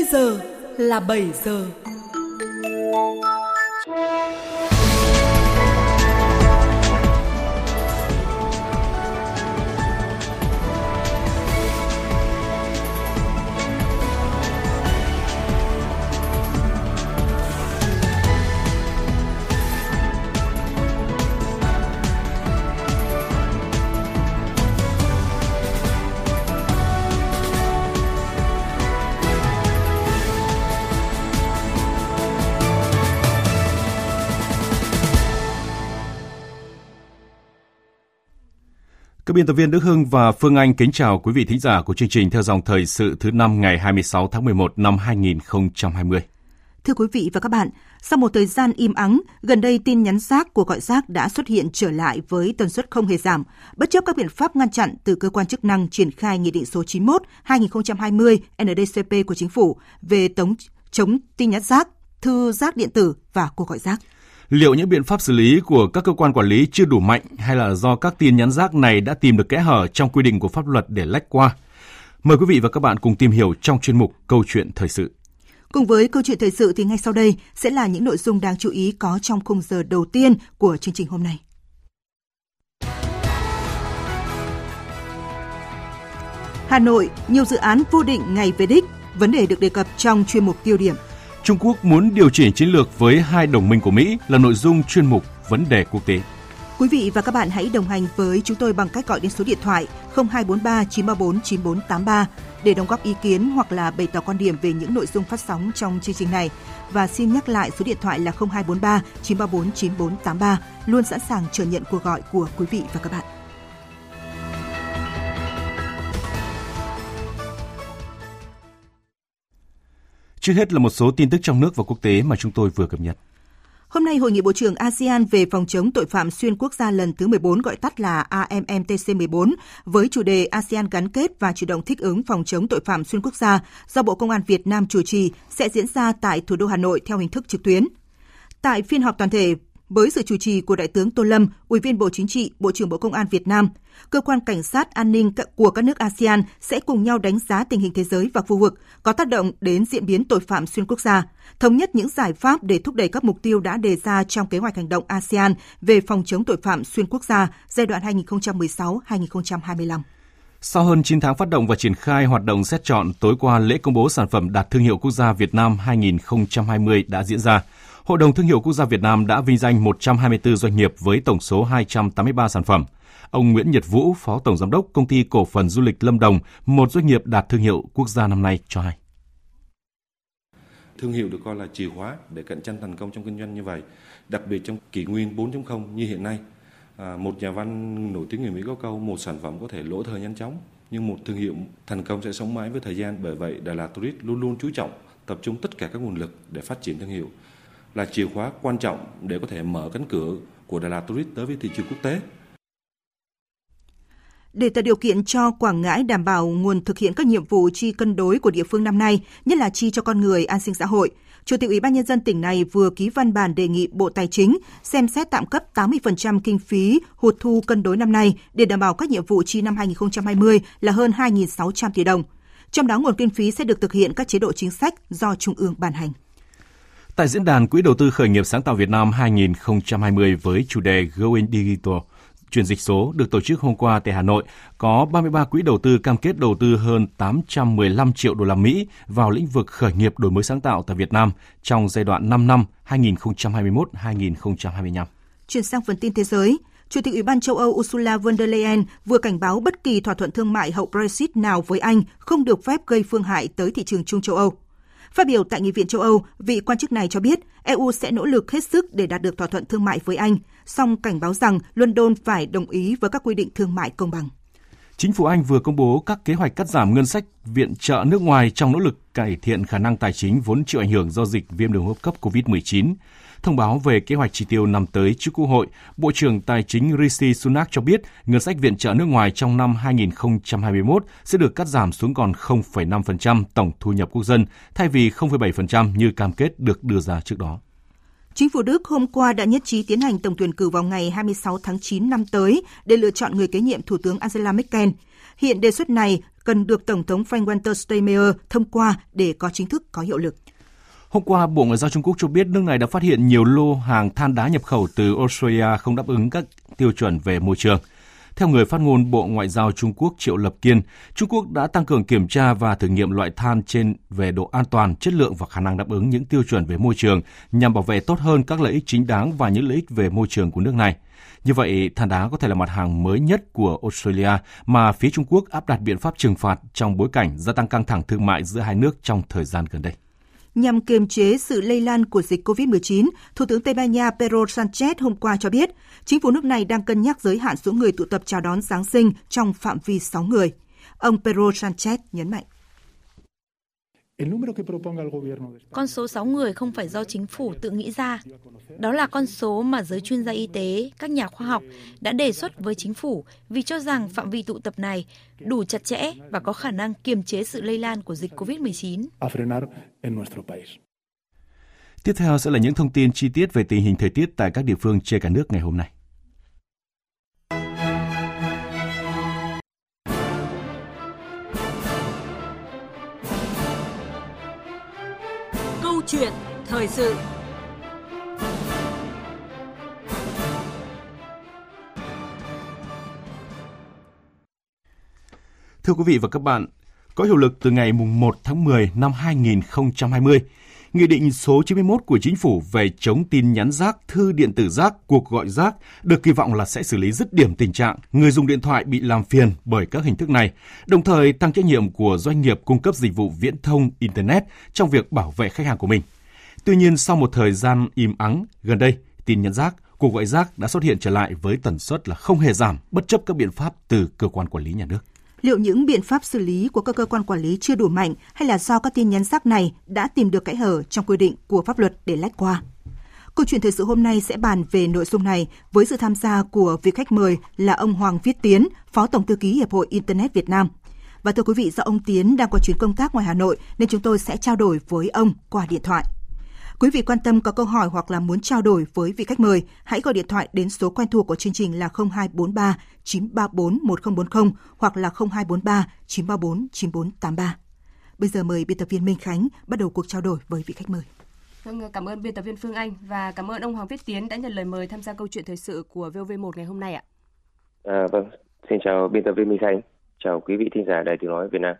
Bây giờ là 7 giờ. Các biên tập viên Đức Hưng và Phương Anh kính chào quý vị thính giả của chương trình theo dòng thời sự thứ năm ngày 26 tháng 11 năm 2020. Thưa quý vị và các bạn, sau một thời gian im ắng, gần đây tin nhắn rác của gọi rác đã xuất hiện trở lại với tần suất không hề giảm, bất chấp các biện pháp ngăn chặn từ cơ quan chức năng triển khai Nghị định số 91-2020 NDCP của Chính phủ về tống chống tin nhắn rác, thư rác điện tử và cuộc gọi rác. Liệu những biện pháp xử lý của các cơ quan quản lý chưa đủ mạnh hay là do các tin nhắn rác này đã tìm được kẽ hở trong quy định của pháp luật để lách qua? Mời quý vị và các bạn cùng tìm hiểu trong chuyên mục Câu chuyện thời sự. Cùng với câu chuyện thời sự thì ngay sau đây sẽ là những nội dung đáng chú ý có trong khung giờ đầu tiên của chương trình hôm nay. Hà Nội, nhiều dự án vô định ngày về đích, vấn đề được đề cập trong chuyên mục tiêu điểm. Trung Quốc muốn điều chỉnh chiến lược với hai đồng minh của Mỹ là nội dung chuyên mục Vấn đề quốc tế. Quý vị và các bạn hãy đồng hành với chúng tôi bằng cách gọi đến số điện thoại 0243 934 9483 để đóng góp ý kiến hoặc là bày tỏ quan điểm về những nội dung phát sóng trong chương trình này. Và xin nhắc lại số điện thoại là 0243 934 9483, luôn sẵn sàng chờ nhận cuộc gọi của quý vị và các bạn. Trước hết là một số tin tức trong nước và quốc tế mà chúng tôi vừa cập nhật. Hôm nay, Hội nghị Bộ trưởng ASEAN về phòng chống tội phạm xuyên quốc gia lần thứ 14 gọi tắt là AMMTC14 với chủ đề ASEAN gắn kết và chủ động thích ứng phòng chống tội phạm xuyên quốc gia do Bộ Công an Việt Nam chủ trì sẽ diễn ra tại thủ đô Hà Nội theo hình thức trực tuyến. Tại phiên họp toàn thể, với sự chủ trì của Đại tướng Tô Lâm, Ủy viên Bộ Chính trị, Bộ trưởng Bộ Công an Việt Nam, cơ quan cảnh sát an ninh của các nước ASEAN sẽ cùng nhau đánh giá tình hình thế giới và khu vực có tác động đến diễn biến tội phạm xuyên quốc gia, thống nhất những giải pháp để thúc đẩy các mục tiêu đã đề ra trong kế hoạch hành động ASEAN về phòng chống tội phạm xuyên quốc gia giai đoạn 2016-2025. Sau hơn 9 tháng phát động và triển khai hoạt động xét chọn, tối qua lễ công bố sản phẩm đạt thương hiệu quốc gia Việt Nam 2020 đã diễn ra. Hội đồng Thương hiệu Quốc gia Việt Nam đã vinh danh 124 doanh nghiệp với tổng số 283 sản phẩm. Ông Nguyễn Nhật Vũ, Phó Tổng Giám đốc Công ty Cổ phần Du lịch Lâm Đồng, một doanh nghiệp đạt thương hiệu quốc gia năm nay cho hay. Thương hiệu được coi là chìa khóa để cạnh tranh thành công trong kinh doanh như vậy, đặc biệt trong kỷ nguyên 4.0 như hiện nay. À, một nhà văn nổi tiếng người Mỹ có câu một sản phẩm có thể lỗ thời nhanh chóng, nhưng một thương hiệu thành công sẽ sống mãi với thời gian. Bởi vậy, Đà Lạt Tourist luôn luôn chú trọng tập trung tất cả các nguồn lực để phát triển thương hiệu là chìa khóa quan trọng để có thể mở cánh cửa của Đà Lạt Tourist tới với thị trường quốc tế. Để tạo điều kiện cho Quảng Ngãi đảm bảo nguồn thực hiện các nhiệm vụ chi cân đối của địa phương năm nay, nhất là chi cho con người, an sinh xã hội, Chủ tịch Ủy ban nhân dân tỉnh này vừa ký văn bản đề nghị Bộ Tài chính xem xét tạm cấp 80% kinh phí hụt thu cân đối năm nay để đảm bảo các nhiệm vụ chi năm 2020 là hơn 2.600 tỷ đồng. Trong đó nguồn kinh phí sẽ được thực hiện các chế độ chính sách do Trung ương ban hành. Tại diễn đàn Quỹ đầu tư khởi nghiệp sáng tạo Việt Nam 2020 với chủ đề Going Digital, chuyển dịch số được tổ chức hôm qua tại Hà Nội, có 33 quỹ đầu tư cam kết đầu tư hơn 815 triệu đô la Mỹ vào lĩnh vực khởi nghiệp đổi mới sáng tạo tại Việt Nam trong giai đoạn 5 năm 2021-2025. Chuyển sang phần tin thế giới, Chủ tịch Ủy ban châu Âu Ursula von der Leyen vừa cảnh báo bất kỳ thỏa thuận thương mại hậu Brexit nào với Anh không được phép gây phương hại tới thị trường chung châu Âu. Phát biểu tại Nghị viện châu Âu, vị quan chức này cho biết EU sẽ nỗ lực hết sức để đạt được thỏa thuận thương mại với Anh, song cảnh báo rằng London phải đồng ý với các quy định thương mại công bằng. Chính phủ Anh vừa công bố các kế hoạch cắt giảm ngân sách viện trợ nước ngoài trong nỗ lực cải thiện khả năng tài chính vốn chịu ảnh hưởng do dịch viêm đường hô hấp cấp COVID-19. Thông báo về kế hoạch chi tiêu năm tới trước Quốc hội, Bộ trưởng Tài chính Rishi Sunak cho biết ngân sách viện trợ nước ngoài trong năm 2021 sẽ được cắt giảm xuống còn 0,5% tổng thu nhập quốc dân thay vì 0,7% như cam kết được đưa ra trước đó. Chính phủ Đức hôm qua đã nhất trí tiến hành tổng tuyển cử vào ngày 26 tháng 9 năm tới để lựa chọn người kế nhiệm Thủ tướng Angela Merkel. Hiện đề xuất này cần được Tổng thống Frank-Walter Steinmeier thông qua để có chính thức có hiệu lực. Hôm qua, Bộ Ngoại giao Trung Quốc cho biết nước này đã phát hiện nhiều lô hàng than đá nhập khẩu từ Australia không đáp ứng các tiêu chuẩn về môi trường. Theo người phát ngôn Bộ Ngoại giao Trung Quốc Triệu Lập Kiên, Trung Quốc đã tăng cường kiểm tra và thử nghiệm loại than trên về độ an toàn, chất lượng và khả năng đáp ứng những tiêu chuẩn về môi trường nhằm bảo vệ tốt hơn các lợi ích chính đáng và những lợi ích về môi trường của nước này. Như vậy, than đá có thể là mặt hàng mới nhất của Australia mà phía Trung Quốc áp đặt biện pháp trừng phạt trong bối cảnh gia tăng căng thẳng thương mại giữa hai nước trong thời gian gần đây. Nhằm kiềm chế sự lây lan của dịch COVID-19, Thủ tướng Tây Ban Nha Pedro Sanchez hôm qua cho biết, chính phủ nước này đang cân nhắc giới hạn số người tụ tập chào đón Giáng sinh trong phạm vi 6 người. Ông Pedro Sanchez nhấn mạnh. Con số 6 người không phải do chính phủ tự nghĩ ra. Đó là con số mà giới chuyên gia y tế, các nhà khoa học đã đề xuất với chính phủ vì cho rằng phạm vi tụ tập này đủ chặt chẽ và có khả năng kiềm chế sự lây lan của dịch COVID-19. Tiếp theo sẽ là những thông tin chi tiết về tình hình thời tiết tại các địa phương trên cả nước ngày hôm nay. Thời sự. Thưa quý vị và các bạn, có hiệu lực từ ngày 1 tháng 10 năm 2020, Nghị định số 91 của Chính phủ về chống tin nhắn rác, thư điện tử rác, cuộc gọi rác được kỳ vọng là sẽ xử lý dứt điểm tình trạng người dùng điện thoại bị làm phiền bởi các hình thức này, đồng thời tăng trách nhiệm của doanh nghiệp cung cấp dịch vụ viễn thông Internet trong việc bảo vệ khách hàng của mình. Tuy nhiên, sau một thời gian im ắng, gần đây, tin nhắn rác, cuộc gọi rác đã xuất hiện trở lại với tần suất là không hề giảm bất chấp các biện pháp từ cơ quan quản lý nhà nước liệu những biện pháp xử lý của các cơ quan quản lý chưa đủ mạnh hay là do các tin nhắn rác này đã tìm được kẽ hở trong quy định của pháp luật để lách qua. Câu chuyện thời sự hôm nay sẽ bàn về nội dung này với sự tham gia của vị khách mời là ông Hoàng Viết Tiến, Phó Tổng thư ký Hiệp hội Internet Việt Nam. Và thưa quý vị, do ông Tiến đang có chuyến công tác ngoài Hà Nội nên chúng tôi sẽ trao đổi với ông qua điện thoại. Quý vị quan tâm có câu hỏi hoặc là muốn trao đổi với vị khách mời, hãy gọi điện thoại đến số quen thuộc của chương trình là 0243 934 1040 hoặc là 0243 934 9483. Bây giờ mời biên tập viên Minh Khánh bắt đầu cuộc trao đổi với vị khách mời. Vâng, cảm ơn biên tập viên Phương Anh và cảm ơn ông Hoàng Viết Tiến đã nhận lời mời tham gia câu chuyện thời sự của VOV1 ngày hôm nay ạ. À, vâng, xin chào biên tập viên Minh Khánh, chào quý vị thính giả Đài Tiếng Nói Việt Nam.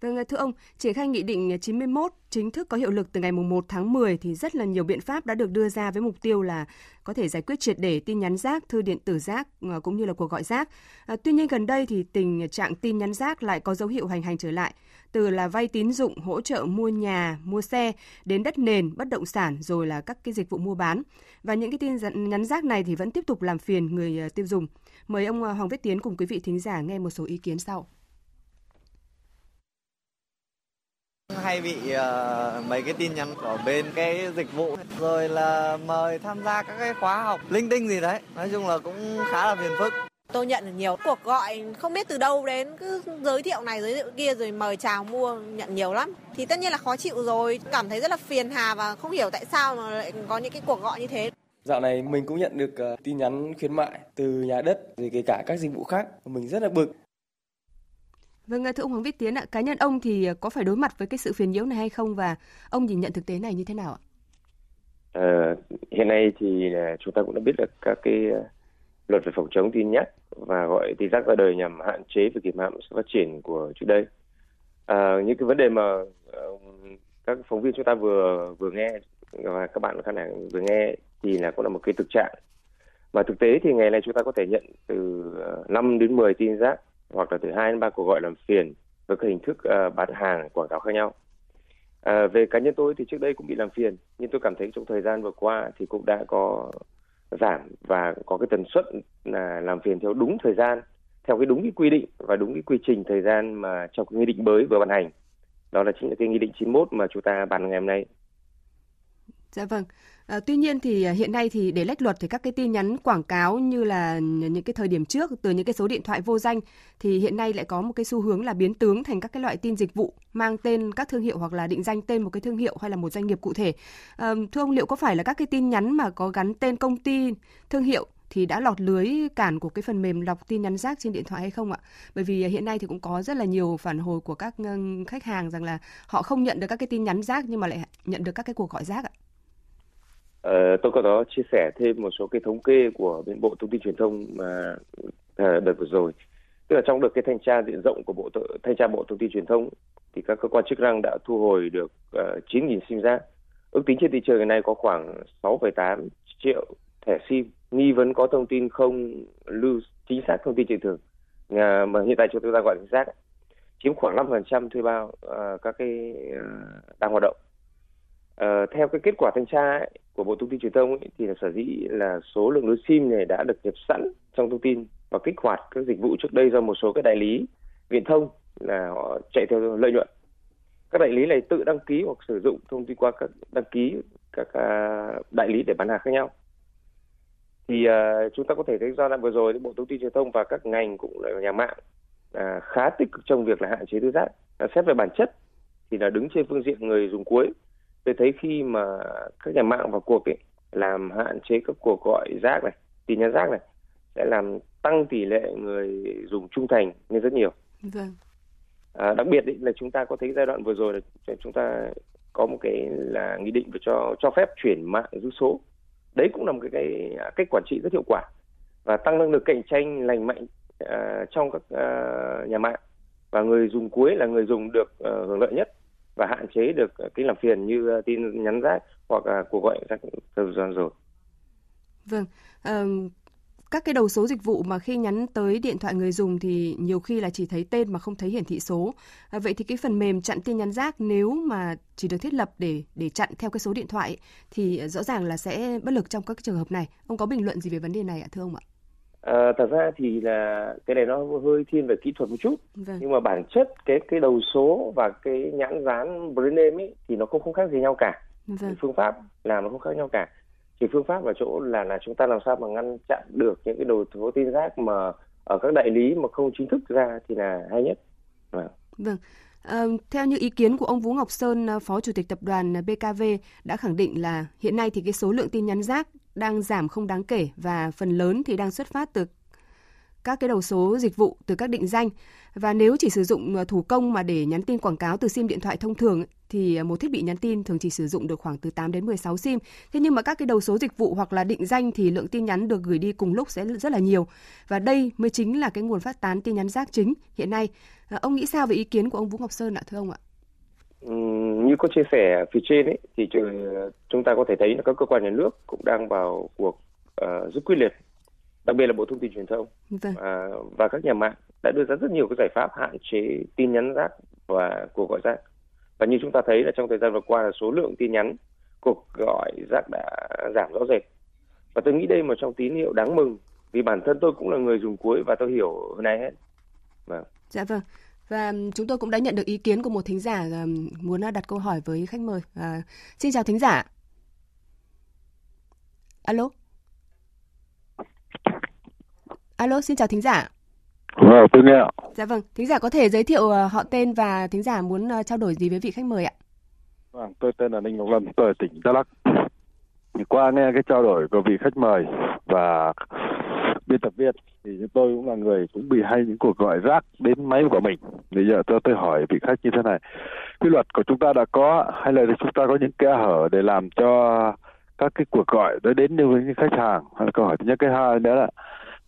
Vâng, thưa ông, triển khai nghị định 91 chính thức có hiệu lực từ ngày 1 tháng 10 thì rất là nhiều biện pháp đã được đưa ra với mục tiêu là có thể giải quyết triệt để tin nhắn rác, thư điện tử rác ờ, cũng như là cuộc gọi rác. À, tuy nhiên gần đây thì tình trạng tin nhắn rác lại có dấu hiệu hành hành trở lại, từ là vay tín dụng, hỗ trợ mua nhà, mua xe đến đất nền, bất động sản rồi là các cái dịch vụ mua bán. Và những cái tin nhắn rác này thì vẫn tiếp tục làm phiền người ờ, tiêu dùng. Mời ông Hoàng Viết Tiến cùng quý vị thính giả nghe một số ý kiến sau. Hay bị uh, mấy cái tin nhắn ở bên cái dịch vụ rồi là mời tham gia các cái khóa học linh tinh gì đấy nói chung là cũng khá là phiền phức tôi nhận được nhiều cuộc gọi không biết từ đâu đến cứ giới thiệu này giới thiệu kia rồi mời chào mua nhận nhiều lắm thì tất nhiên là khó chịu rồi cảm thấy rất là phiền hà và không hiểu tại sao mà lại có những cái cuộc gọi như thế Dạo này mình cũng nhận được uh, tin nhắn khuyến mại từ nhà đất rồi kể cả các dịch vụ khác. Mình rất là bực. Vâng, thưa ông Hoàng Viết Tiến ạ, cá nhân ông thì có phải đối mặt với cái sự phiền nhiễu này hay không và ông nhìn nhận thực tế này như thế nào ạ? À, hiện nay thì ờ, chúng ta cũng đã biết là các cái ờ, luật về phòng chống tin nhắn và gọi tin rác ra đời nhằm hạn chế và kiềm hãm sự phát triển của trước đây. À, những cái vấn đề mà các phóng viên chúng ta vừa vừa nghe và các bạn khán giả vừa nghe thì là cũng là một cái thực trạng mà thực tế thì ngày nay chúng ta có thể nhận từ 5 đến 10 tin rác hoặc là từ hai đến ba cuộc gọi làm phiền với các hình thức uh, bán hàng quảng cáo khác nhau. À, về cá nhân tôi thì trước đây cũng bị làm phiền nhưng tôi cảm thấy trong thời gian vừa qua thì cũng đã có giảm và có cái tần suất là làm phiền theo đúng thời gian theo cái đúng cái quy định và đúng cái quy trình thời gian mà trong cái nghị định mới vừa ban hành đó là chính là cái nghị định 91 mà chúng ta bàn ngày hôm nay Dạ vâng. À, tuy nhiên thì ờ, hiện nay thì để lách luật thì các cái tin nhắn quảng cáo như là những cái thời điểm trước từ những cái số điện thoại vô danh thì hiện nay lại có một cái xu hướng là biến tướng thành các cái loại tin dịch vụ mang tên các thương hiệu hoặc là định danh tên một cái thương hiệu hay là một doanh nghiệp cụ thể. À, thưa ông liệu có phải là các cái tin nhắn mà có gắn tên công ty, thương hiệu thì đã lọt lưới cản của cái phần mềm lọc tin nhắn rác trên điện thoại hay không ạ? Bởi vì ờ, hiện nay thì cũng có rất là nhiều phản hồi của các khách hàng rằng là họ không nhận được các cái tin nhắn rác nhưng mà lại nhận được các cái cuộc gọi rác ạ. Ờ, tôi có đó chia sẻ thêm một số cái thống kê của bên Bộ Thông tin Truyền thông mà ờ, đợt vừa rồi. Tức là trong đợt cái thanh tra diện rộng của Bộ Thanh tra Bộ Thông tin Truyền thông thì các cơ quan chức năng đã thu hồi được ờ, uh, 9.000 sim rác. Ước tính trên thị trường hiện nay có khoảng 6,8 triệu thẻ sim nghi vấn có thông tin không lưu chính xác thông tin trên thường à, ờ, mà hiện tại chúng tôi đang gọi chính xác chiếm khoảng 5% thuê bao uh, các cái uh, đang hoạt động. Ờ, theo cái kết quả thanh tra ấy, của Bộ Thông tin Truyền thông ấy, thì là sở dĩ là số lượng lưới sim này đã được nhập sẵn trong thông tin và kích hoạt các dịch vụ trước đây do một số các đại lý viễn thông là họ chạy theo lợi nhuận. Các đại lý này tự đăng ký hoặc sử dụng thông tin qua các đăng ký các à, đại lý để bán hàng khác nhau. Thì uh, chúng ta có thể thấy do năm vừa rồi bộ thông tin truyền thông và các ngành cũng là nhà mạng uh, khá tích cực trong việc là hạn chế thư giác. Uh, xét về bản chất thì là đứng trên phương diện người dùng cuối tôi thấy khi mà các nhà mạng vào cuộc ấy làm hạn chế các cuộc gọi rác này tin nhắn rác này sẽ làm tăng tỷ lệ người dùng trung thành lên rất nhiều. Vâng. À, đặc biệt ý, là chúng ta có thấy giai đoạn vừa rồi là chúng ta có một cái là nghị định về cho cho phép chuyển mạng giữ số đấy cũng là một cái, cái cách quản trị rất hiệu quả và tăng năng lực cạnh tranh lành mạnh uh, trong các uh, nhà mạng và người dùng cuối là người dùng được uh, hưởng lợi nhất và hạn chế được ờ, cái làm phiền như ờ, tin nhắn rác hoặc là cuộc gọi rác thời gian rồi. Vâng, uh, các cái đầu số dịch vụ mà khi nhắn tới điện thoại người dùng thì nhiều khi là chỉ thấy tên mà không thấy hiển thị số. À, vậy thì cái phần mềm chặn tin nhắn rác nếu mà chỉ được thiết lập để để chặn theo cái số điện thoại thì rõ ràng là sẽ bất lực trong các trường hợp này. Ông có bình luận gì về vấn đề này ạ thưa ông ạ? À, thật ra thì là cái này nó hơi thiên về kỹ thuật một chút vâng. nhưng mà bản chất cái cái đầu số và cái nhãn dán brand name ấy thì nó cũng không khác gì nhau cả vâng. phương pháp làm nó không khác nhau cả thì phương pháp ở chỗ là là chúng ta làm sao mà ngăn chặn được những cái đồ số tin rác mà ở các đại lý mà không chính thức ra thì là hay nhất. Vâng. vâng. À, theo như ý kiến của ông Vũ Ngọc Sơn, ờ, Phó Chủ tịch Tập đoàn BKV đã khẳng định là hiện nay thì cái số lượng tin nhắn rác đang giảm không đáng kể và phần lớn thì đang xuất phát từ các cái đầu số dịch vụ từ các định danh và nếu chỉ sử dụng à, thủ công mà để nhắn tin quảng cáo từ sim điện thoại thông thường thì à, một thiết bị nhắn tin thường chỉ sử dụng được khoảng từ 8 đến 16 sim. Thế nhưng mà các cái đầu số dịch vụ hoặc là định danh thì lượng tin nhắn được gửi đi cùng lúc sẽ rất là nhiều. Và đây mới chính là cái nguồn phát tán tin nhắn rác chính hiện nay. À, ông nghĩ sao về ý kiến của ông Vũ Ngọc Sơn ạ, thưa ông ạ? Như có chia sẻ phía trên ấy, thì chúng ta có thể thấy là các cơ quan nhà nước cũng đang vào cuộc uh, rất quyết liệt đặc biệt là bộ thông tin truyền thông. Vâng. à, và các nhà mạng đã đưa ra rất nhiều cái giải pháp hạn chế tin nhắn rác và cuộc gọi rác. Và như chúng ta thấy là trong thời gian vừa qua là số lượng tin nhắn cuộc gọi rác đã giảm rõ rệt. Và tôi nghĩ đây một trong tín hiệu đáng mừng vì bản thân tôi cũng là người dùng cuối và tôi hiểu hơn ai hết. Vâng. Dạ vâng và chúng tôi cũng đã nhận được ý kiến của một thính giả muốn đặt câu hỏi với khách mời. À, xin chào thính giả. Alo. Alo, xin chào thính giả. Vâng, tôi nghe ạ. Dạ vâng, thính giả có thể giới thiệu ờ, họ tên và thính giả muốn ờ, trao đổi gì với vị khách mời ạ? Vâng, tôi tên là Ninh Ngọc Lâm, tôi ở tỉnh Đắk Lắk. Qua nghe cái trao đổi của vị khách mời và biên tập viên thì tôi cũng là người cũng bị hay những cuộc gọi rác đến máy của mình. Bây giờ tôi tôi hỏi vị khách như thế này, quy luật của chúng ta đã có hay là chúng ta có những kẽ hở để làm cho các cái cuộc gọi đó đến với những khách hàng? Hay là câu hỏi thứ nhất cái hai nữa là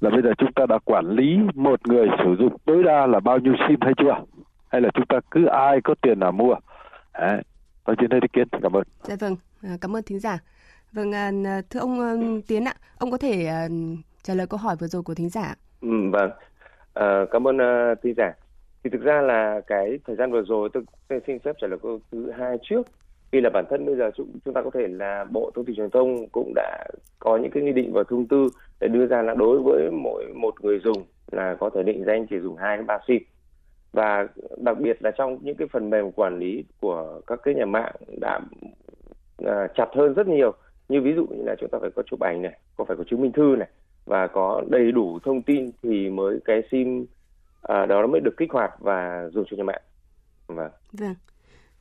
là bây giờ chúng ta đã quản lý một người sử dụng tối đa là bao nhiêu sim hay chưa hay là chúng ta cứ ai có tiền là mua Đấy. tôi xin hết ý kiến cảm ơn dạ vâng à, cảm ơn thính giả vâng à, thưa ông tiến ạ ông có thể à, trả lời câu hỏi vừa rồi của thính giả. Ừ, vâng. À, cảm ơn uh, thính giả. Thì thực ra là cái thời gian vừa rồi tôi, tôi xin phép trả lời câu thứ hai trước. Vì là bản thân bây giờ chúng, chúng ta có thể là bộ thông tin truyền thông cũng đã có những cái nghị định và thông tư để đưa ra là đối với mỗi một người dùng là có thể định danh chỉ dùng hai đến ba sim. Và đặc biệt là trong những cái phần mềm quản lý của các cái nhà mạng đã à, chặt hơn rất nhiều. Như ví dụ như là chúng ta phải có chụp ảnh này có phải có chứng minh thư này và có đầy đủ thông tin thì mới cái sim à, đó mới được kích hoạt và dùng cho nhà mạng vâng vâng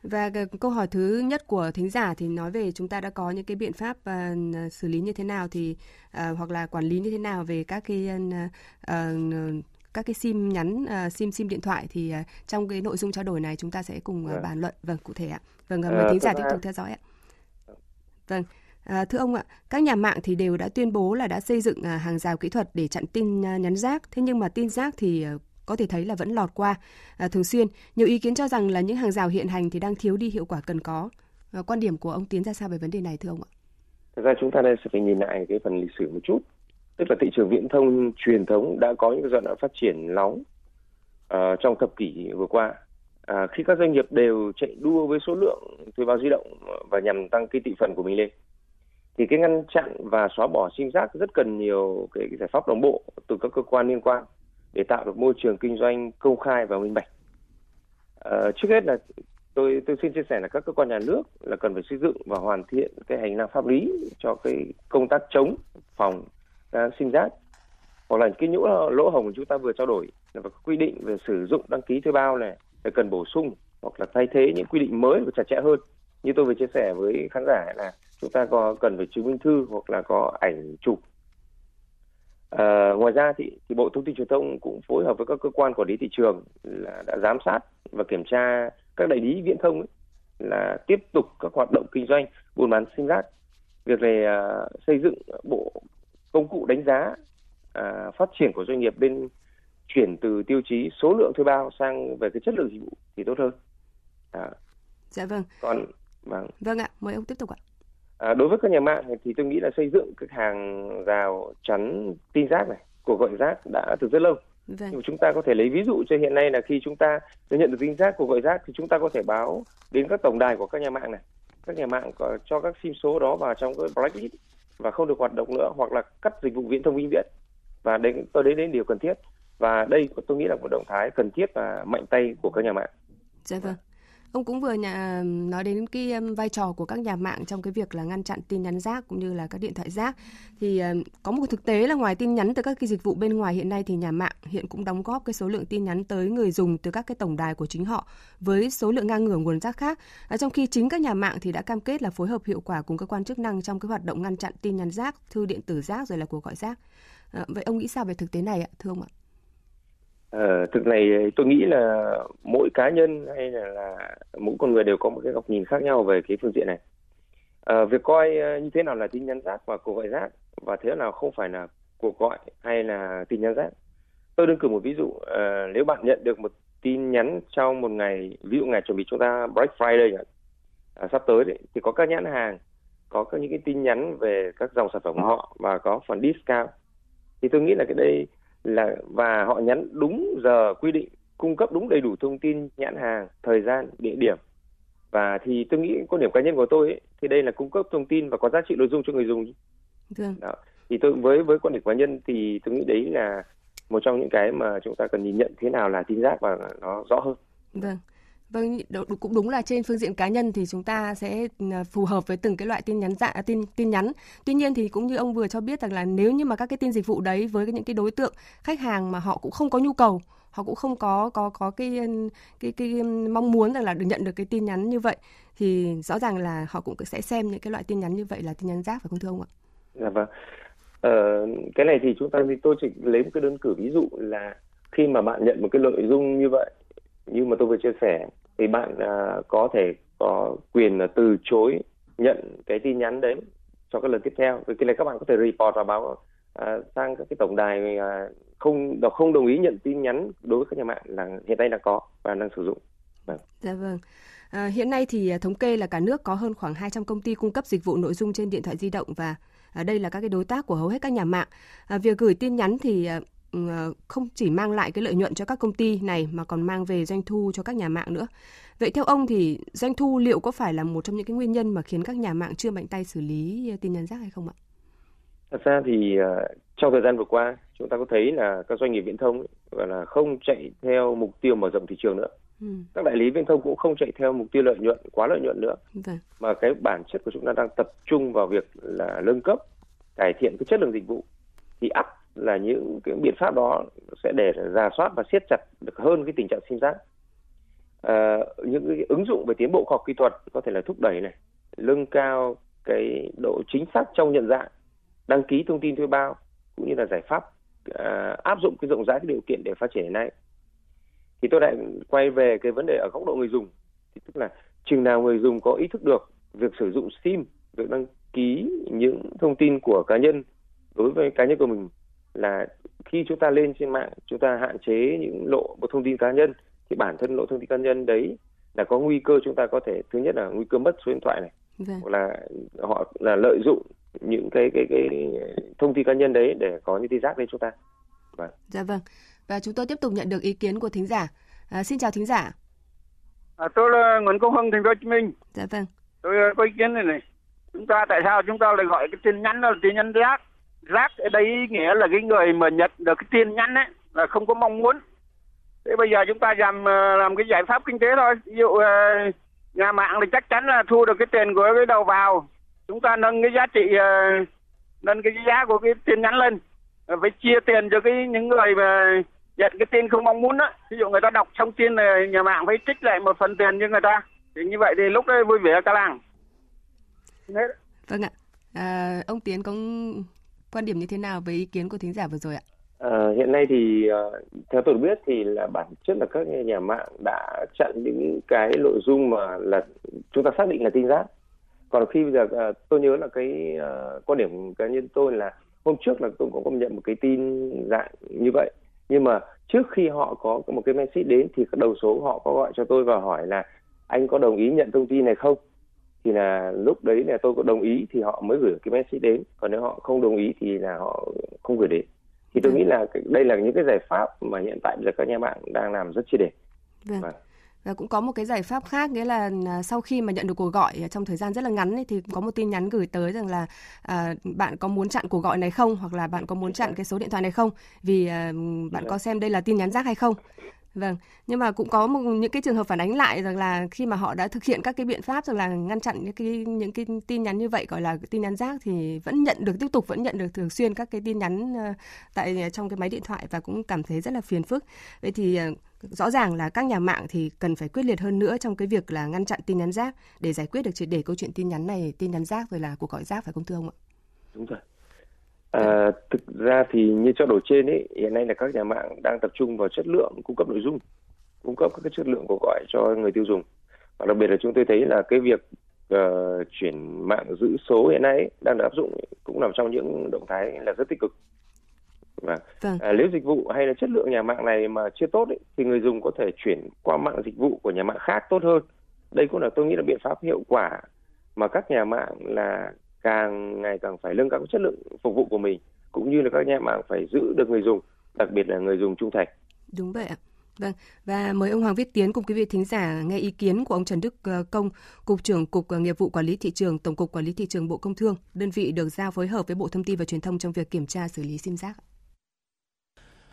và câu hỏi thứ nhất của thính giả thì nói về chúng ta đã có những cái biện pháp uh, xử lý như thế nào thì uh, hoặc là quản lý như thế nào về các cái uh, uh, các cái sim nhắn uh, sim sim điện thoại thì uh, trong cái nội dung trao đổi này chúng ta sẽ cùng uh, vâng. bàn luận vâng cụ thể ạ. Vâng mời uh, thính giả tiếp tục theo dõi ạ. Vâng. À, thưa ông ạ, các nhà mạng thì đều đã tuyên bố là đã xây dựng à, hàng rào kỹ thuật để chặn tin à, nhắn rác. Thế nhưng mà tin rác thì à, có thể thấy là vẫn lọt qua à, thường xuyên. Nhiều ý kiến cho rằng là những hàng rào hiện hành thì đang thiếu đi hiệu quả cần có. À, quan điểm của ông Tiến ra sao về vấn đề này thưa ông ạ? Thật ra chúng ta đây sẽ phải nhìn lại cái phần lịch sử một chút. Tức là thị trường viễn thông truyền thống đã có những giai đoạn phát triển nóng uh, trong thập kỷ vừa qua. À, khi các doanh nghiệp đều chạy đua với số lượng thuê bao di động và nhằm tăng cái thị phần của mình lên thì cái ngăn chặn và xóa bỏ sim giác rất cần nhiều cái, cái giải pháp đồng bộ từ các cơ quan liên quan để tạo được môi trường kinh doanh công khai và minh bạch. À, trước hết là tôi tôi xin chia sẻ là các cơ quan nhà nước là cần phải xây dựng và hoàn thiện cái hành lang pháp lý cho cái công tác chống phòng uh, sim giác hoặc là cái nhũ lỗ hồng chúng ta vừa trao đổi là có quy định về sử dụng đăng ký thuê bao này là cần bổ sung hoặc là thay thế những quy định mới và chặt chẽ hơn như tôi vừa chia sẻ với khán giả là chúng ta có cần phải chứng minh thư hoặc là có ảnh chụp À, ngoài ra thì, thì Bộ Thông tin Truyền thông cũng phối hợp với các cơ quan quản lý thị trường là đã giám sát và kiểm tra các đại lý viễn thông ấy, là tiếp tục các hoạt động kinh doanh buôn bán sim rác. Việc này à, xây dựng bộ công cụ đánh giá à, phát triển của doanh nghiệp bên chuyển từ tiêu chí số lượng thuê bao sang về cái chất lượng dịch vụ thì tốt hơn. À. Dạ vâng. Còn vâng. Vâng ạ, mời ông tiếp tục ạ. À, đối với các nhà mạng thì tôi nghĩ là xây dựng các hàng rào chắn tin rác này, cuộc gọi rác đã từ rất lâu. Vâng. Nhưng chúng ta có thể lấy ví dụ cho hiện nay là khi chúng ta nhận được tin rác cuộc gọi rác thì chúng ta có thể báo đến các tổng đài của các nhà mạng này. Các nhà mạng có cho các sim số đó vào trong cái blacklist và không được hoạt động nữa hoặc là cắt dịch vụ viễn thông vĩnh viễn. Và đấy tôi đấy đến điều cần thiết. Và đây tôi nghĩ là một động thái cần thiết và mạnh tay của các nhà mạng. Dạ vâng. Ông cũng vừa nhà, nói đến cái vai trò của các nhà mạng trong cái việc là ngăn chặn tin nhắn rác cũng như là các điện thoại rác. Thì có một thực tế là ngoài tin nhắn từ các cái dịch vụ bên ngoài hiện nay thì nhà mạng hiện cũng đóng góp cái số lượng tin nhắn tới người dùng từ các cái tổng đài của chính họ với số lượng ngang ngửa nguồn rác khác. À, trong khi chính các nhà mạng thì đã cam kết là phối hợp hiệu quả cùng cơ quan chức năng trong cái hoạt động ngăn chặn tin nhắn rác, thư điện tử rác rồi là cuộc gọi rác. À, vậy ông nghĩ sao về thực tế này ạ, thưa ông ạ? Ờ, thực này tôi nghĩ là mỗi cá nhân hay là, là mỗi con người đều có một cái góc nhìn khác nhau về cái phương diện này. Ờ, việc coi ờ, như thế nào là tin nhắn rác và cuộc gọi rác và thế nào không phải là cuộc gọi hay là tin nhắn rác. Tôi đơn cử một ví dụ, ờ, nếu bạn nhận được một tin nhắn trong một ngày, ví dụ ngày chuẩn bị chúng ta Black Friday à, sắp tới đấy, thì có các nhãn hàng, có các những cái tin nhắn về các dòng sản phẩm của họ và có phần discount. Thì tôi nghĩ là cái đây là và họ nhắn đúng giờ quy định cung cấp đúng đầy đủ thông tin nhãn hàng thời gian địa điểm và thì tôi nghĩ quan điểm cá nhân của tôi ấy, thì đây là cung cấp thông tin và có giá trị nội dung cho người dùng vâng. Đó. thì tôi với với quan điểm cá nhân thì tôi nghĩ đấy là một trong những cái mà chúng ta cần nhìn nhận thế nào là tin giác và nó rõ hơn vâng Vâng, cũng đúng là trên phương diện cá nhân thì chúng ta sẽ à, phù hợp với từng cái loại tin nhắn dạ tin tin nhắn. Tuy nhiên thì cũng như ông vừa cho biết rằng là nếu như mà các cái tin dịch vụ đấy với những cái đối tượng khách hàng mà họ cũng không có nhu cầu, họ cũng không có có có cái cái cái mong muốn rằng là được nhận được cái tin nhắn như vậy thì rõ ràng là họ cũng sẽ xem những cái loại tin nhắn như vậy là tin nhắn rác phải không thưa ông ạ? Dạ vâng. Ờ, cái này thì chúng ta thì tôi chỉ lấy một cái đơn cử ví dụ là khi mà bạn nhận một cái nội dung như vậy như mà tôi vừa chia sẻ thì bạn à, có thể có quyền là từ chối nhận cái tin nhắn đấy cho các lần tiếp theo vì cái này các bạn có thể report và báo à, sang các cái tổng đài à, không không đồng ý nhận tin nhắn đối với các nhà mạng là hiện nay đang có và đang sử dụng. Vâng. Dạ vâng. À, hiện nay thì à, thống kê là cả nước có hơn khoảng 200 công ty cung cấp dịch vụ nội dung trên điện thoại di động và à, đây là các cái đối tác của hầu hết các nhà mạng. À, việc gửi tin nhắn thì à, không chỉ mang lại cái lợi nhuận cho các công ty này mà còn mang về doanh thu cho các nhà mạng nữa. Vậy theo ông thì doanh thu liệu có phải là một trong những cái nguyên nhân mà khiến các nhà mạng chưa mạnh tay xử lý tin nhắn rác hay không ạ? Thật ra thì uh, trong thời gian vừa qua chúng ta có thấy là các doanh nghiệp viễn thông gọi là không chạy theo mục tiêu mở rộng thị trường nữa Ừ. Các đại lý viễn thông cũng không chạy theo mục tiêu lợi nhuận, quá lợi nhuận nữa. Vâng. Mà cái bản chất của chúng ta đang tập trung vào việc là nâng cấp, cải thiện cái chất lượng dịch vụ. Thì ắt là những cái biện pháp đó sẽ để ra soát và siết chặt được hơn cái tình trạng sim giác. À, những cái ứng dụng về tiến bộ khoa học kỹ thuật có thể là thúc đẩy này, nâng cao cái độ chính xác trong nhận dạng, đăng ký thông tin thuê bao cũng như là giải pháp à, áp dụng cái rộng rãi cái điều kiện để phát triển hiện nay thì tôi lại quay về cái vấn đề ở góc độ người dùng thì tức là chừng nào người dùng có ý thức được việc sử dụng sim việc đăng ký những thông tin của cá nhân đối với cá nhân của mình là khi chúng ta lên trên mạng chúng ta hạn chế những lộ một thông tin cá nhân thì bản thân lộ thông tin cá nhân đấy là có nguy cơ chúng ta có thể thứ nhất là nguy cơ mất số điện thoại này Vâng. hoặc là họ là lợi dụng những cái cái cái thông tin cá nhân đấy để có những tin giác đến chúng ta vâng Dạ vâng. Và chúng tôi tiếp tục nhận được ý kiến của thính giả. À, xin chào thính giả. À, tôi là Nguyễn Công Hưng, thành phố Hồ Chí Minh. Dạ vâng. Tôi ờ, có ý kiến này này. Chúng ta tại sao chúng ta lại gọi cái tin nhắn đó là tin nhắn rác? Rác ở đây nghĩa là cái người mà nhận được cái tiền nhắn ấy là không có mong muốn. Thế bây giờ chúng ta làm ờ, làm cái giải pháp kinh tế thôi. Ví dụ ờ, nhà mạng thì chắc chắn là thu được cái tiền của cái đầu vào. Chúng ta nâng cái giá trị ờ, nâng cái giá của cái tin nhắn lên. Phải chia tiền cho cái những người mà nhận cái tin không mong muốn á. Ví dụ người ta đọc xong tin này nhà mạng phải trích lại một phần tiền cho người ta. Thì như vậy thì lúc đấy vui vẻ cả làng. Vâng ạ. À, ông Tiến có quan điểm như thế nào với ý kiến của thính giả vừa rồi ạ? À, hiện nay thì ờ, theo tôi biết thì là bản chất là các nhà mạng đã chặn những cái nội dung mà là chúng ta xác định là tin rác. Còn khi bây giờ ờ, tôi nhớ là cái quan điểm cá nhân tôi là hôm trước là tôi cũng có nhận một cái tin dạng như vậy. Nhưng mà trước khi họ có một cái message đến thì đầu số họ có gọi cho tôi và hỏi là anh có đồng ý nhận thông tin này không? Thì là lúc đấy là tôi có đồng ý thì họ mới gửi cái message đến. Còn nếu họ không đồng ý thì là họ không gửi đến thì tôi nghĩ là đây là những cái giải pháp mà hiện tại giờ các nhà mạng đang làm rất chia để Vâng. Vâng. Và cũng có một cái giải pháp khác nghĩa là à, sau khi mà nhận được cuộc gọi trong thời gian rất là ngắn ấy, thì có một tin nhắn gửi tới rằng là à, bạn có muốn chặn cuộc gọi này không hoặc là bạn có muốn chặn cái số điện thoại này không vì à, bạn có xem đây là tin nhắn rác hay không. Vâng, nhưng mà cũng có một những cái trường hợp phản ánh lại rằng là khi mà họ đã thực hiện các cái biện pháp rằng là ngăn chặn những cái những cái tin nhắn như vậy gọi là tin nhắn rác thì vẫn nhận được tiếp tục vẫn nhận được thường xuyên các cái tin nhắn ờ, tại ờ, trong cái máy điện thoại và cũng cảm thấy rất là phiền phức. Vậy thì ờ, rõ ràng là các nhà mạng thì cần phải quyết liệt hơn nữa trong cái việc là ngăn chặn tin nhắn rác để giải quyết được triệt để câu chuyện tin nhắn này, tin nhắn rác rồi là cuộc gọi rác phải không thưa ông ạ? đúng rồi à, thực ra thì như trao đổi trên ấy hiện nay là các nhà mạng đang tập trung vào chất lượng cung cấp nội dung cung cấp các cái chất lượng cuộc gọi cho người tiêu dùng. Và đặc biệt là chúng tôi thấy là cái việc ờ, chuyển mạng giữ số hiện nay ấy, đang được áp dụng cũng nằm trong những động thái là rất tích cực. Và Vâng. à, nếu dịch vụ hay là chất lượng nhà mạng này mà chưa tốt ấy, thì người dùng có thể chuyển qua mạng dịch vụ của nhà mạng khác tốt hơn. Đây cũng là tôi nghĩ là biện pháp hiệu quả mà các nhà mạng là càng ngày càng phải nâng cao chất lượng phục vụ của mình cũng như là các nhà mạng phải giữ được người dùng đặc biệt là người dùng trung thành Đúng vậy ạ. Vâng, và mời ông Hoàng Viết Tiến cùng quý vị thính giả nghe ý kiến của ông Trần Đức ờ, Công, Cục trưởng Cục Nghiệp vụ Quản lý Thị trường, Tổng cục Quản lý Thị trường Bộ Công Thương, đơn vị được giao phối hợp với Bộ Thông tin và Truyền thông trong việc kiểm tra xử lý sim giác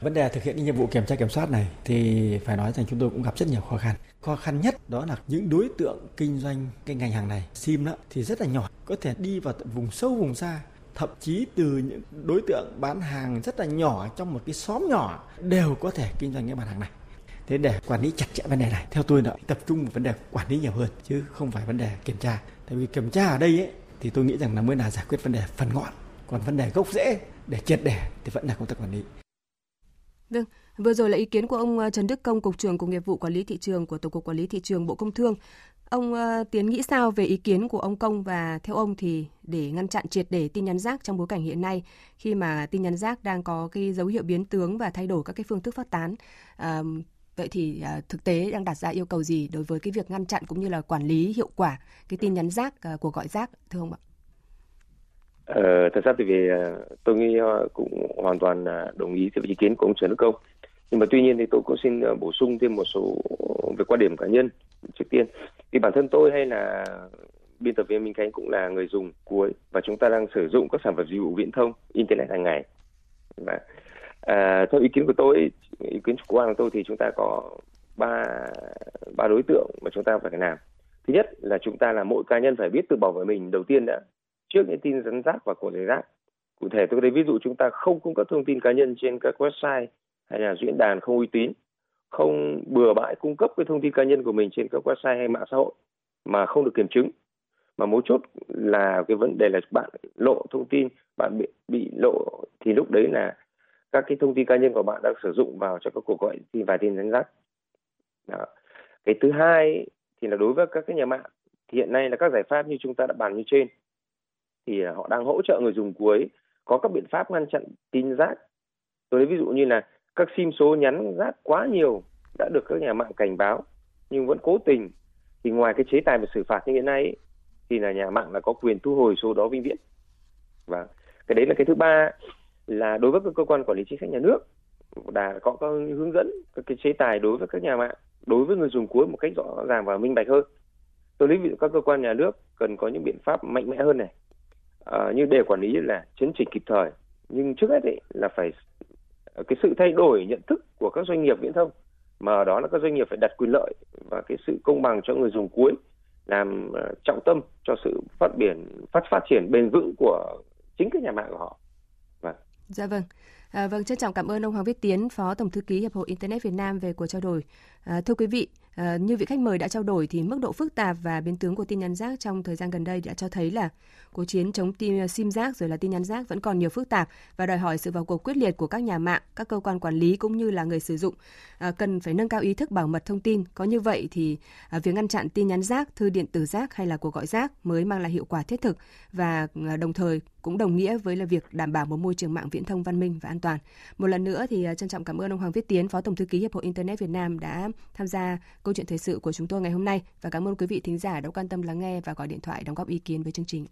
Vấn đề thực hiện cái nhiệm vụ kiểm tra kiểm soát này thì phải nói rằng chúng tôi cũng gặp rất nhiều khó khăn. Khó khăn nhất đó là những đối tượng kinh doanh cái ngành hàng này, sim đó thì rất là nhỏ, có thể đi vào vùng sâu vùng xa, thậm chí từ những đối tượng bán hàng rất là nhỏ trong một cái xóm nhỏ đều có thể kinh doanh cái mặt hàng này. Thế để quản lý chặt chẽ vấn đề này, theo tôi là tập trung vào vấn đề quản lý nhiều hơn chứ không phải vấn đề kiểm tra. Tại vì kiểm tra ở đây ấy, thì tôi nghĩ rằng là mới là giải quyết vấn đề phần ngọn, còn vấn đề gốc rễ để triệt để thì vẫn là công tác quản lý. Vâng, vừa rồi là ý kiến của ông ờ, Trần Đức Công, Cục trưởng Cục Nghiệp vụ Quản lý Thị trường của Tổng cục Quản lý Thị trường Bộ Công Thương. Ông ờ, Tiến nghĩ sao về ý kiến của ông Công và theo ông thì để ngăn chặn triệt để tin nhắn rác trong bối cảnh hiện nay khi mà tin nhắn rác đang có cái dấu hiệu biến tướng và thay đổi các cái phương thức phát tán. À, vậy thì à, thực tế đang đặt ra yêu cầu gì đối với cái việc ngăn chặn cũng như là quản lý hiệu quả cái tin nhắn rác, à, cuộc gọi rác thưa ông ạ? Ờ, thật ra thì về ờ, tôi nghĩ ờ, cũng hoàn toàn ờ, đồng ý với ý kiến của ông Trần Đức Công. Nhưng mà tuy nhiên thì tôi cũng xin bổ sung thêm một số về quan điểm cá nhân. Trước tiên, thì bản thân tôi hay là biên tập viên Minh Khánh cũng là người dùng cuối và chúng ta đang sử dụng các sản phẩm dịch vụ viễn thông, internet hàng ngày. Và à, theo ý kiến của tôi, ý kiến chủ quan của tôi thì chúng ta có ba ba đối tượng mà chúng ta phải làm thứ nhất là chúng ta là mỗi cá nhân phải biết tự bảo vệ mình đầu tiên đã trước những tin rắn rác và của rải rác. Cụ thể tôi đây ví dụ chúng ta không cung cấp thông tin cá nhân trên các website hay là diễn đàn không uy tín, không bừa bãi cung cấp cái thông tin cá nhân của mình trên các website hay mạng xã hội mà không được kiểm chứng. Mà mấu chốt là cái vấn đề là bạn lộ thông tin, bạn bị bị lộ thì lúc đấy là các cái thông tin cá nhân của bạn đang sử dụng vào cho các cuộc gọi tin và tin rắn rác đó. cái thứ hai thì là đối với các cái nhà mạng, thì hiện nay là các giải pháp như chúng ta đã bàn như trên thì à, họ đang hỗ trợ người dùng cuối, có các biện pháp ngăn chặn tin rác. Tôi lấy ví dụ như là các sim số nhắn rác quá nhiều đã được các nhà mạng cảnh báo, nhưng vẫn cố tình. Thì ngoài cái chế tài về xử phạt như hiện nay thì là nhà mạng là có quyền thu hồi số đó vĩnh viễn. Và cái đấy là cái thứ ba là đối với các cơ quan quản lý chính sách nhà nước đã có các hướng dẫn, các cái chế tài đối với các nhà mạng, đối với người dùng cuối một cách rõ ràng và minh bạch hơn. Tôi lấy ví dụ các cơ quan nhà nước cần có những biện pháp mạnh mẽ hơn này à, như để quản lý là chấn chỉnh kịp thời nhưng trước hết ấy là phải ờ, cái sự thay đổi nhận thức của các doanh nghiệp viễn thông mà ở đó là các doanh nghiệp phải đặt quyền lợi và cái sự công bằng cho người dùng cuối làm ờ, trọng tâm cho sự phát triển phát phát triển bền vững của chính các nhà mạng của họ. Vâng. Dạ vâng. À, vâng, trân trọng cảm ơn ông Hoàng Viết Tiến, Phó Tổng Thư ký Hiệp hội Internet Việt Nam về cuộc trao đổi. À, thưa quý vị, à, như vị khách mời đã trao đổi thì mức độ phức tạp và biến tướng của tin nhắn rác trong thời gian gần đây đã cho thấy là cuộc chiến chống tin ờ, sim rác rồi là tin nhắn rác vẫn còn nhiều phức tạp và đòi hỏi sự vào cuộc quyết liệt của các nhà mạng, các cơ quan quản lý cũng như là người sử dụng à, cần phải nâng cao ý thức bảo mật thông tin. Có như vậy thì à, việc ngăn chặn tin nhắn rác, thư điện tử rác hay là cuộc gọi rác mới mang lại hiệu quả thiết thực và à, đồng thời cũng đồng nghĩa với là việc đảm bảo một môi trường mạng viễn thông văn minh và an toàn. Một lần nữa thì à, trân trọng cảm ơn ông Hoàng Viết Tiến, Phó Tổng thư ký Hiệp hội Internet Việt Nam đã tham gia câu chuyện thời sự của chúng tôi ngày hôm nay và cảm ơn quý vị thính giả đã quan tâm lắng nghe và gọi điện thoại đóng góp ý kiến với chương trình.